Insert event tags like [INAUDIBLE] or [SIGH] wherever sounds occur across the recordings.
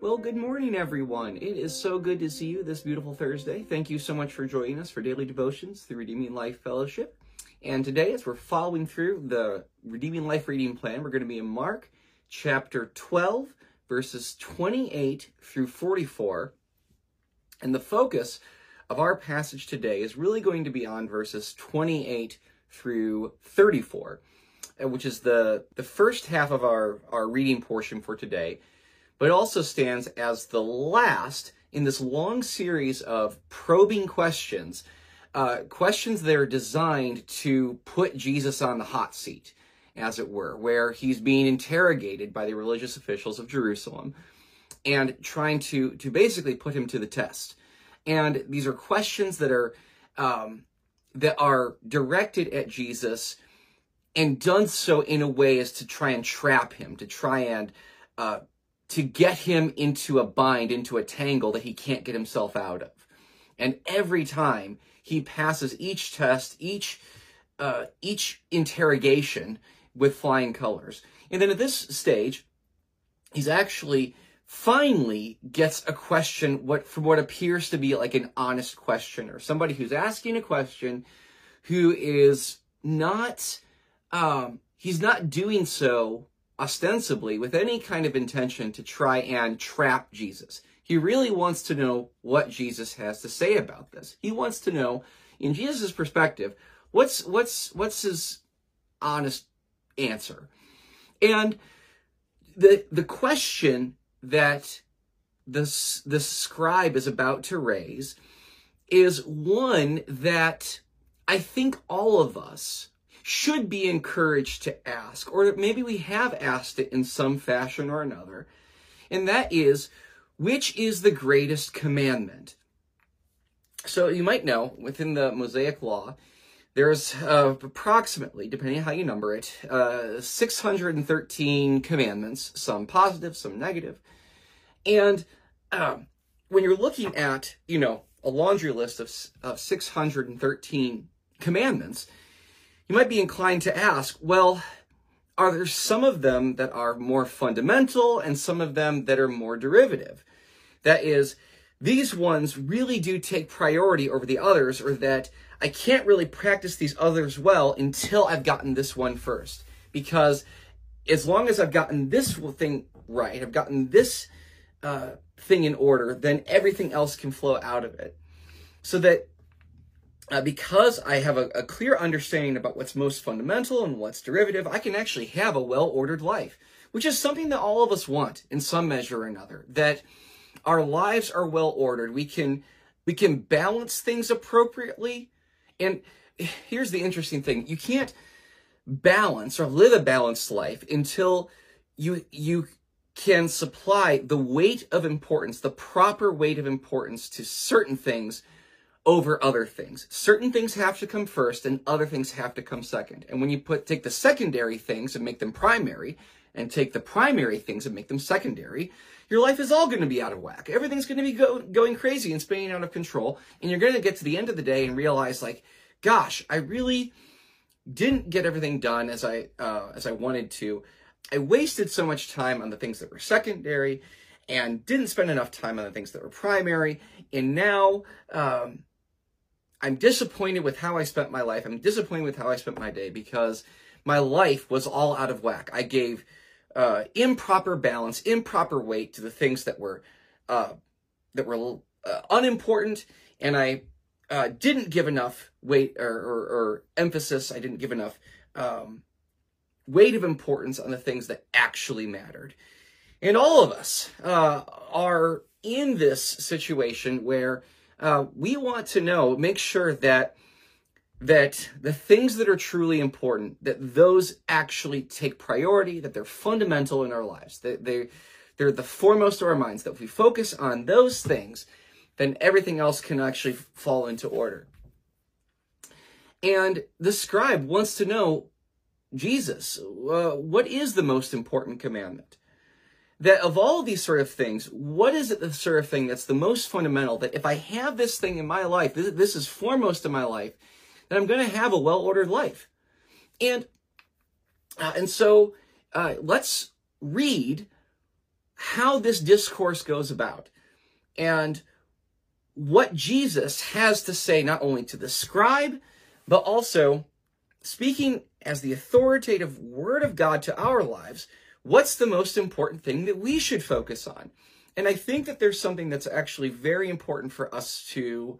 Well, good morning, everyone. It is so good to see you this beautiful Thursday. Thank you so much for joining us for daily devotions through Redeeming Life Fellowship. And today, as we're following through the Redeeming Life reading plan, we're going to be in Mark chapter 12, verses 28 through 44. And the focus of our passage today is really going to be on verses 28 through 34, uh, which is the, the first half of our, our reading portion for today but it also stands as the last in this long series of probing questions, uh, questions that are designed to put Jesus on the hot seat, as it were, where he's being interrogated by the religious officials of Jerusalem and trying to, to basically put him to the test. And these are questions that are, um, that are directed at Jesus and done so in a way as to try and trap him, to try and uh, to get him into a bind, into a tangle that he can't get himself out of. And every time he passes each test, each uh, each interrogation with flying colors. And then at this stage, he's actually finally gets a question what from what appears to be like an honest questioner, somebody who's asking a question who is not um, he's not doing so ostensibly with any kind of intention to try and trap Jesus. He really wants to know what Jesus has to say about this. He wants to know, in Jesus' perspective, what's what's what's his honest answer. And the the question that the the scribe is about to raise is one that I think all of us should be encouraged to ask, or maybe we have asked it in some fashion or another, and that is, which is the greatest commandment? So you might know within the Mosaic Law, there's uh, approximately, depending on how you number it, uh, 613 commandments, some positive, some negative. And uh, when you're looking at, you know, a laundry list of, of 613 commandments, you might be inclined to ask, well, are there some of them that are more fundamental and some of them that are more derivative? That is, these ones really do take priority over the others, or that I can't really practice these others well until I've gotten this one first. Because as long as I've gotten this thing right, I've gotten this uh, thing in order, then everything else can flow out of it. So that uh, because I have a, a, clear understanding about what's most fundamental and what's derivative, I can actually have a well-ordered life, which is something that all of us want in some measure or another, that our lives are well-ordered. We can, we can balance things appropriately. And here's the interesting thing. You can't balance or live a balanced life until you, you can supply the weight of importance, the proper weight of importance to certain things over other things. Certain things have to come first and other things have to come second. And when you put take the secondary things and make them primary and take the primary things and make them secondary, your life is all going to be out of whack. Everything's going to be go, going crazy and spinning out of control. And you're going to get to the end of the day and realize like, gosh, I really didn't get everything done as I, uh, as I wanted to. I wasted so much time on the things that were secondary and didn't spend enough time on the things that were primary. And now, um, I'm disappointed with how I spent my life. I'm disappointed with how I spent my day because my life was all out of whack. I gave uh, improper balance, improper weight to the things that were uh, that were uh, unimportant, and I uh, didn't give enough weight or, or, or, emphasis. I didn't give enough um, weight of importance on the things that actually mattered. And all of us uh, are in this situation where uh, we want to know, make sure that that the things that are truly important, that those actually take priority, that they're fundamental in our lives, that they they're the foremost of our minds. That if we focus on those things, then everything else can actually fall into order. And the scribe wants to know, Jesus, uh, what is the most important commandment? That of all these sort of things, what is it the sort of thing that's the most fundamental that if I have this thing in my life, this, this is foremost in my life, that I'm going to have a well-ordered life. And, uh, and so uh, let's read how this discourse goes about and what Jesus has to say, not only to the scribe, but also speaking as the authoritative word of God to our lives, what's the most important thing that we should focus on? And I think that there's something that's actually very important for us to,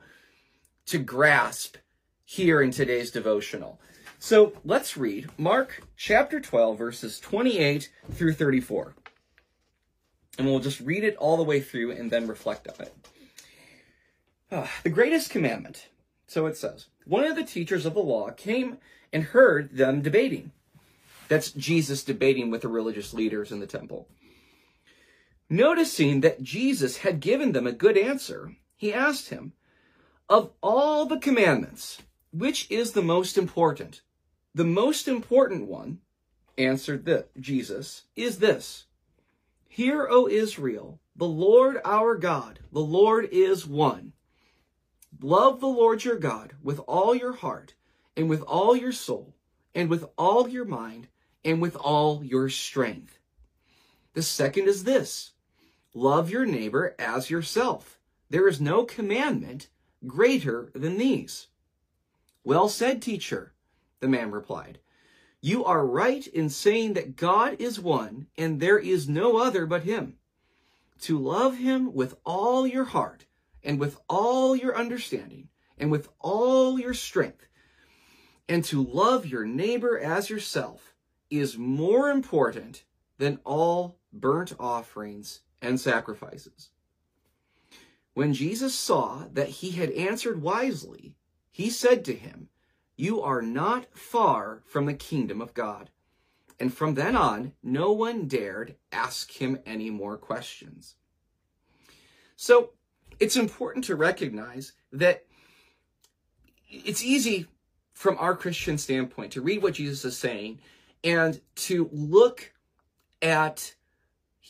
to grasp here in today's devotional. So let's read Mark chapter 12, verses 28 through 34. And we'll just read it all the way through and then reflect on it. Ah, the greatest commandment. So it says, one of the teachers of the law came and heard them debating. That's Jesus debating with the religious leaders in the temple. Noticing that Jesus had given them a good answer, he asked him, Of all the commandments, which is the most important? The most important one, answered the, Jesus, is this. Hear, O Israel, the Lord our God, the Lord is one. Love the Lord your God with all your heart, and with all your soul, and with all your mind, and with all your strength. The second is this Love your neighbor as yourself. There is no commandment greater than these. Well said, teacher, the man replied. You are right in saying that God is one and there is no other but him. To love him with all your heart and with all your understanding and with all your strength and to love your neighbor as yourself is more important than all burnt offerings and sacrifices. When Jesus saw that he had answered wisely, he said to him, You are not far from the kingdom of God. And from then on, no one dared ask him any more questions. So it's important to recognize that it's easy from our Christian standpoint to read what Jesus is saying and to look at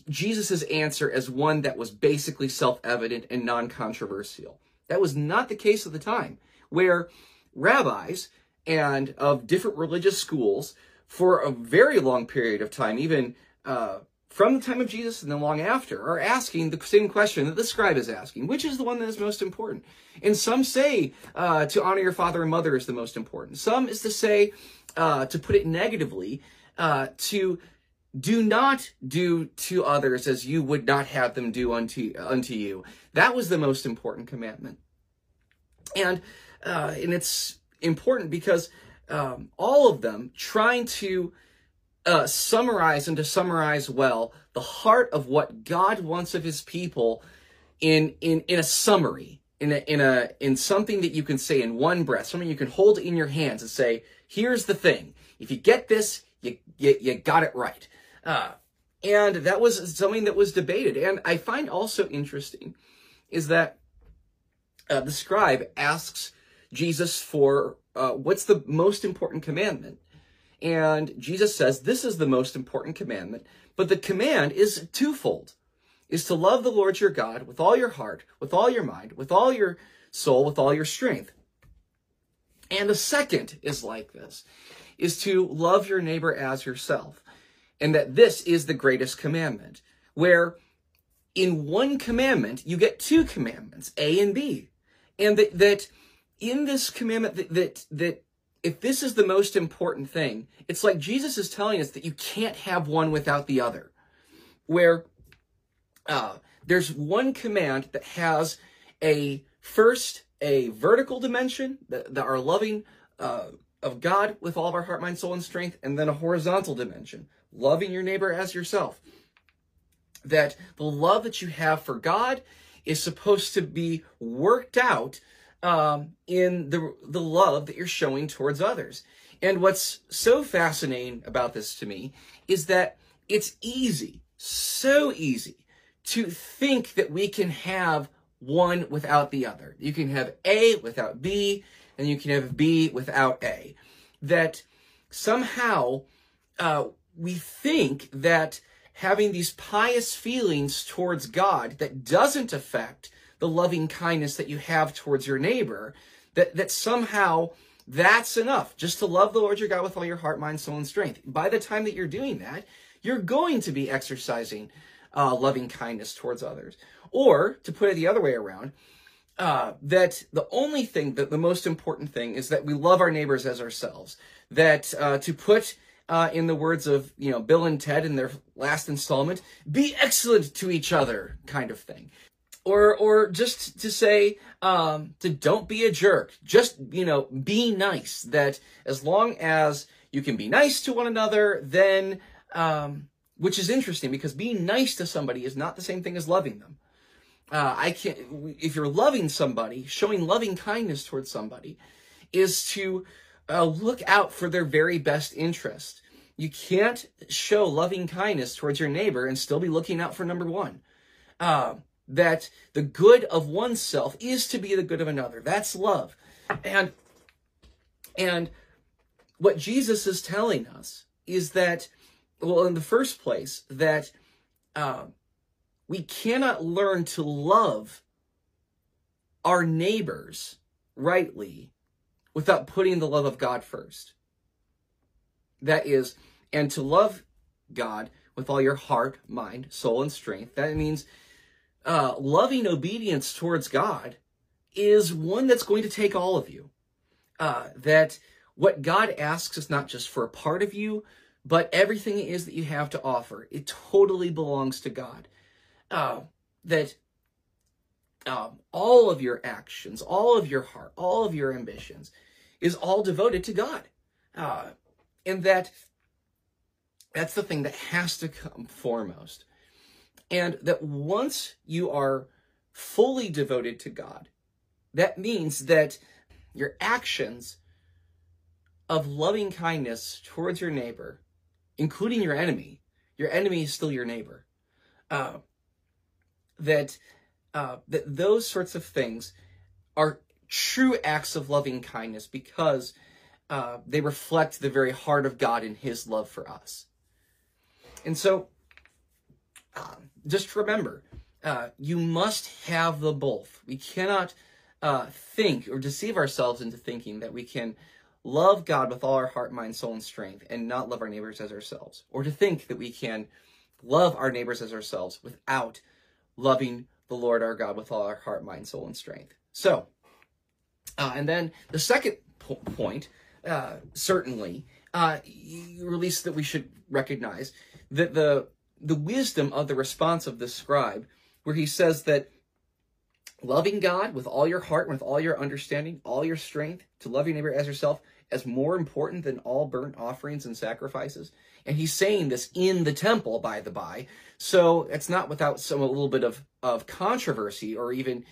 Jesus' answer as one that was basically self-evident and non-controversial. That was not the case at the time, where rabbis and of different religious schools for a very long period of time, even uh, from the time of Jesus and then long after, are asking the same question that the scribe is asking, which is the one that is most important? And some say uh, to honor your father and mother is the most important. Some is to say, uh, to put it negatively, uh, to do not do to others as you would not have them do unto, unto you. That was the most important commandment. And, uh, and it's important because um, all of them trying to uh, summarize and to summarize well the heart of what God wants of his people in, in, in a summary, in a, in a, in something that you can say in one breath, something you can hold in your hands and say, here's the thing. If you get this, you, you, you got it right. Uh, and that was something that was debated. And I find also interesting is that uh, the scribe asks Jesus for uh, what's the most important commandment. And Jesus says, this is the most important commandment. But the command is twofold, is to love the Lord your God with all your heart, with all your mind, with all your soul, with all your strength. And the second is like this, is to love your neighbor as yourself and that this is the greatest commandment, where in one commandment you get two commandments, A and B, and that, that in this commandment that, that that if this is the most important thing, it's like Jesus is telling us that you can't have one without the other, where uh, there's one command that has a first a vertical dimension that, that are loving uh, of God with all of our heart, mind, soul, and strength, and then a horizontal dimension loving your neighbor as yourself. That the love that you have for God is supposed to be worked out um, in the, the love that you're showing towards others. And what's so fascinating about this to me is that it's easy, so easy, to think that we can have one without the other. You can have A without B, and you can have B without A. That somehow uh, we think that having these pious feelings towards God that doesn't affect the loving kindness that you have towards your neighbor, that, that somehow that's enough just to love the Lord your God with all your heart, mind, soul, and strength. By the time that you're doing that, you're going to be exercising uh, loving kindness towards others. Or, to put it the other way around, uh, that the only thing, that the most important thing is that we love our neighbors as ourselves. That uh, to put uh, in the words of you know Bill and Ted in their last installment, be excellent to each other, kind of thing, or or just to say um, to don't be a jerk, just you know be nice. That as long as you can be nice to one another, then um, which is interesting because being nice to somebody is not the same thing as loving them. Uh, I can't. If you're loving somebody, showing loving kindness towards somebody, is to uh, look out for their very best interest. You can't show loving kindness towards your neighbor and still be looking out for number one. Uh, that the good of oneself is to be the good of another. That's love. And, and what Jesus is telling us is that, well, in the first place, that uh, we cannot learn to love our neighbors rightly without putting the love of God first. That is, and to love God with all your heart, mind, soul, and strength. That means uh, loving obedience towards God is one that's going to take all of you. Uh, that what God asks is not just for a part of you, but everything it is that you have to offer. It totally belongs to God. Uh, that um, all of your actions, all of your heart, all of your ambitions, is all devoted to God. Uh, and that that's the thing that has to come foremost. And that once you are fully devoted to God, that means that your actions of loving kindness towards your neighbor, including your enemy, your enemy is still your neighbor. Uh, that uh, that those sorts of things are true acts of loving kindness because uh, they reflect the very heart of God in His love for us. And so, uh, just remember, uh, you must have the both. We cannot uh, think or deceive ourselves into thinking that we can love God with all our heart, mind, soul, and strength and not love our neighbors as ourselves, or to think that we can love our neighbors as ourselves without loving the Lord our God with all our heart, mind, soul, and strength. So, uh, and then the second po- point, uh, certainly, uh, release that we should recognize that the the wisdom of the response of the scribe, where he says that loving God with all your heart, with all your understanding, all your strength, to love your neighbor as yourself, as more important than all burnt offerings and sacrifices. And he's saying this in the temple, by the by. So it's not without some a little bit of, of controversy or even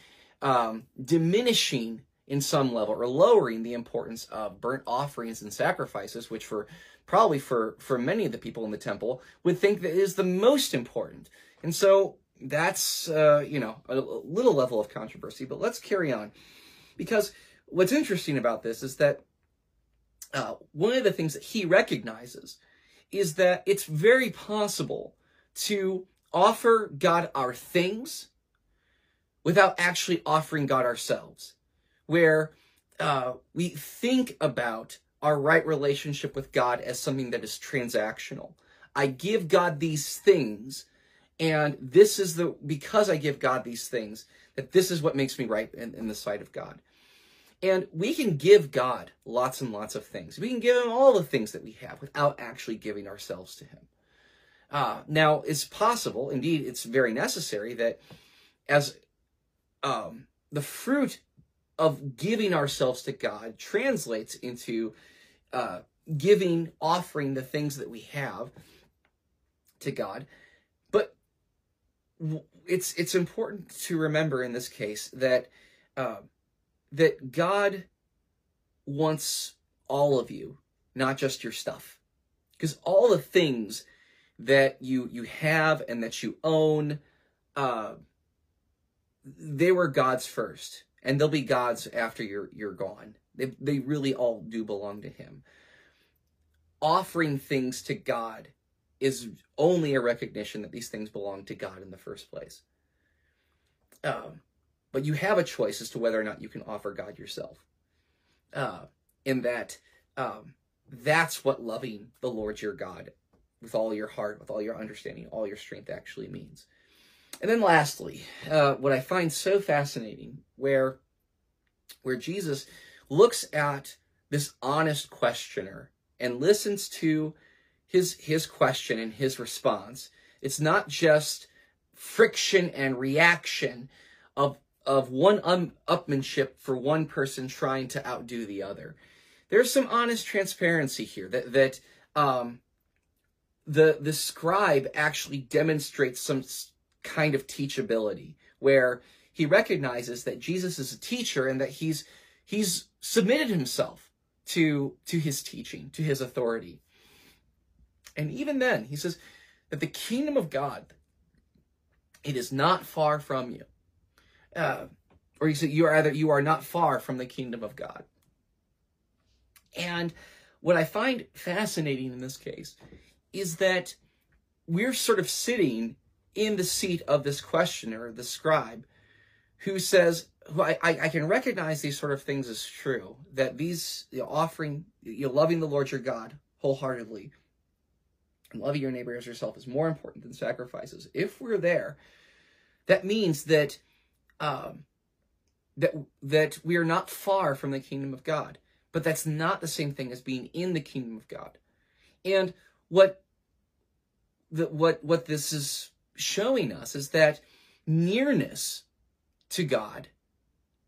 um, diminishing in some level or lowering the importance of burnt offerings and sacrifices, which for probably for, for many of the people in the temple would think that is the most important. And so that's, uh, you know, a, a little level of controversy, but let's carry on. Because what's interesting about this is that uh, one of the things that he recognizes is that it's very possible to offer God our things without actually offering God ourselves where uh, we think about our right relationship with God as something that is transactional. I give God these things, and this is the because I give God these things that this is what makes me right in, in the sight of God. And we can give God lots and lots of things. We can give him all the things that we have without actually giving ourselves to him. Uh, now, it's possible, indeed, it's very necessary that as um, the fruit of giving ourselves to God translates into uh, giving, offering the things that we have to God. But it's it's important to remember in this case that uh, that God wants all of you, not just your stuff, because all the things that you you have and that you own, uh, they were God's first and they'll be God's after you're you're gone. They they really all do belong to Him. Offering things to God is only a recognition that these things belong to God in the first place. Um, but you have a choice as to whether or not you can offer God yourself. Uh, in that, um, that's what loving the Lord your God with all your heart, with all your understanding, all your strength actually means. And then lastly, uh, what I find so fascinating, where where Jesus looks at this honest questioner and listens to his his question and his response. It's not just friction and reaction of of one um, upmanship for one person trying to outdo the other. There's some honest transparency here that that um, the the scribe actually demonstrates some kind of teachability where he recognizes that Jesus is a teacher and that he's he's submitted himself to to his teaching, to his authority. And even then, he says that the kingdom of God it is not far from you. Uh, or he said you are either you are not far from the kingdom of God. And what I find fascinating in this case is that we're sort of sitting in the seat of this questioner, the scribe, who says, I, I can recognize these sort of things as true, that these you know, offering, you know, loving the Lord your God wholeheartedly and loving your neighbor as yourself is more important than sacrifices. If we're there, that means that um, that that we are not far from the kingdom of God. But that's not the same thing as being in the kingdom of God. And what the, what what this is showing us is that nearness to God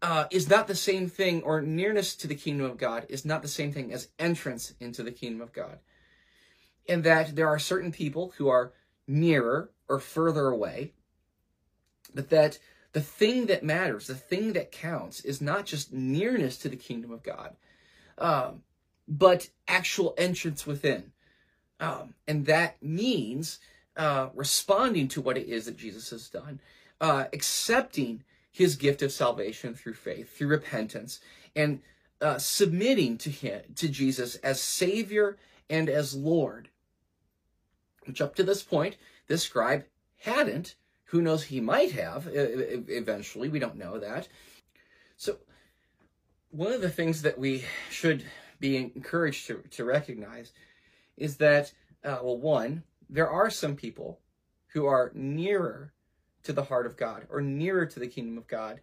uh, is not the same thing, or nearness to the kingdom of God is not the same thing as entrance into the kingdom of God. And that there are certain people who are nearer or further away, but that the thing that matters, the thing that counts, is not just nearness to the kingdom of God, um, but actual entrance within. Um, and that means uh, responding to what it is that Jesus has done, uh, accepting his gift of salvation through faith, through repentance, and uh, submitting to him, to Jesus as Savior and as Lord. Which up to this point, this scribe hadn't. Who knows? He might have eventually. We don't know that. So, one of the things that we should be encouraged to, to recognize is that, uh, well, one, there are some people who are nearer to the heart of God or nearer to the kingdom of God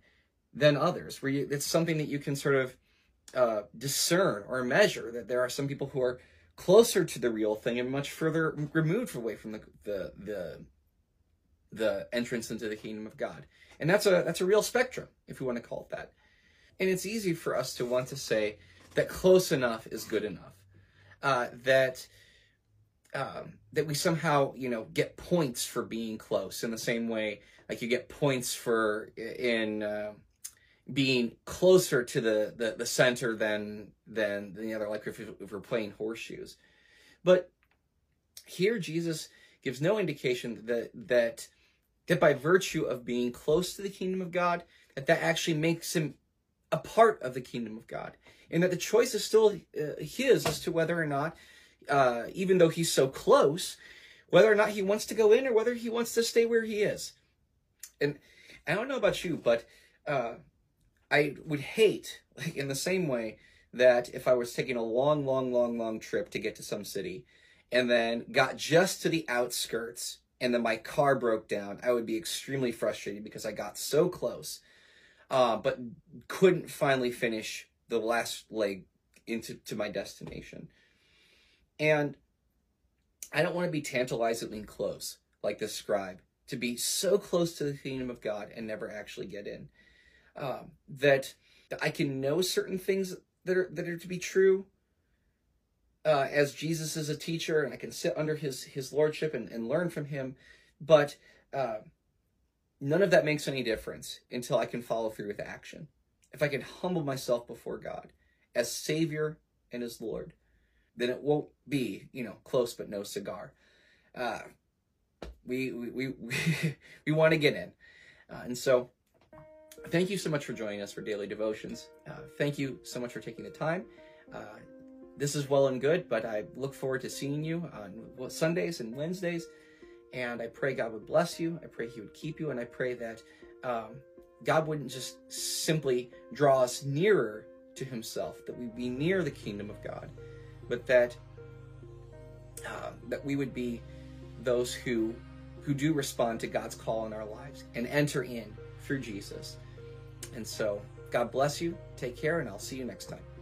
than others, where you, it's something that you can sort of uh, discern or measure that there are some people who are closer to the real thing and much further removed away from the, the, the, the entrance into the kingdom of God. And that's a, that's a real spectrum, if we want to call it that. And it's easy for us to want to say that close enough is good enough. Uh, that um, that we somehow you know get points for being close in the same way like you get points for in uh, being closer to the, the, the center than than the other like if, if we're playing horseshoes but here jesus gives no indication that that that by virtue of being close to the kingdom of god that that actually makes him a part of the kingdom of god and that the choice is still uh, his as to whether or not uh, even though he's so close, whether or not he wants to go in or whether he wants to stay where he is. And I don't know about you, but uh, I would hate, like in the same way that if I was taking a long, long, long, long trip to get to some city and then got just to the outskirts and then my car broke down, I would be extremely frustrated because I got so close, uh, but couldn't finally finish the last leg into to my destination. And I don't want to be tantalizingly close like the scribe, to be so close to the kingdom of God and never actually get in. Um, that I can know certain things that are that are to be true. Uh, as Jesus is a teacher, and I can sit under his his lordship and, and learn from him, but uh, none of that makes any difference until I can follow through with action. If I can humble myself before God as Savior and as Lord, then it won't be, you know, close but no cigar. Uh, we, we, we, we, [LAUGHS] we want to get in. Uh, and so, thank you so much for joining us for Daily Devotions. Uh, thank you so much for taking the time. This is well and good, but I look forward to seeing you on Sundays and Wednesdays. And I pray God would bless you. I pray He would keep you. And I pray that um, God wouldn't just simply draw us nearer to Himself, that we be near the kingdom of God but that uh, that we would be those who who do respond to God's call in our lives and enter in through Jesus. And so, God bless you. Take care, and I'll see you next time.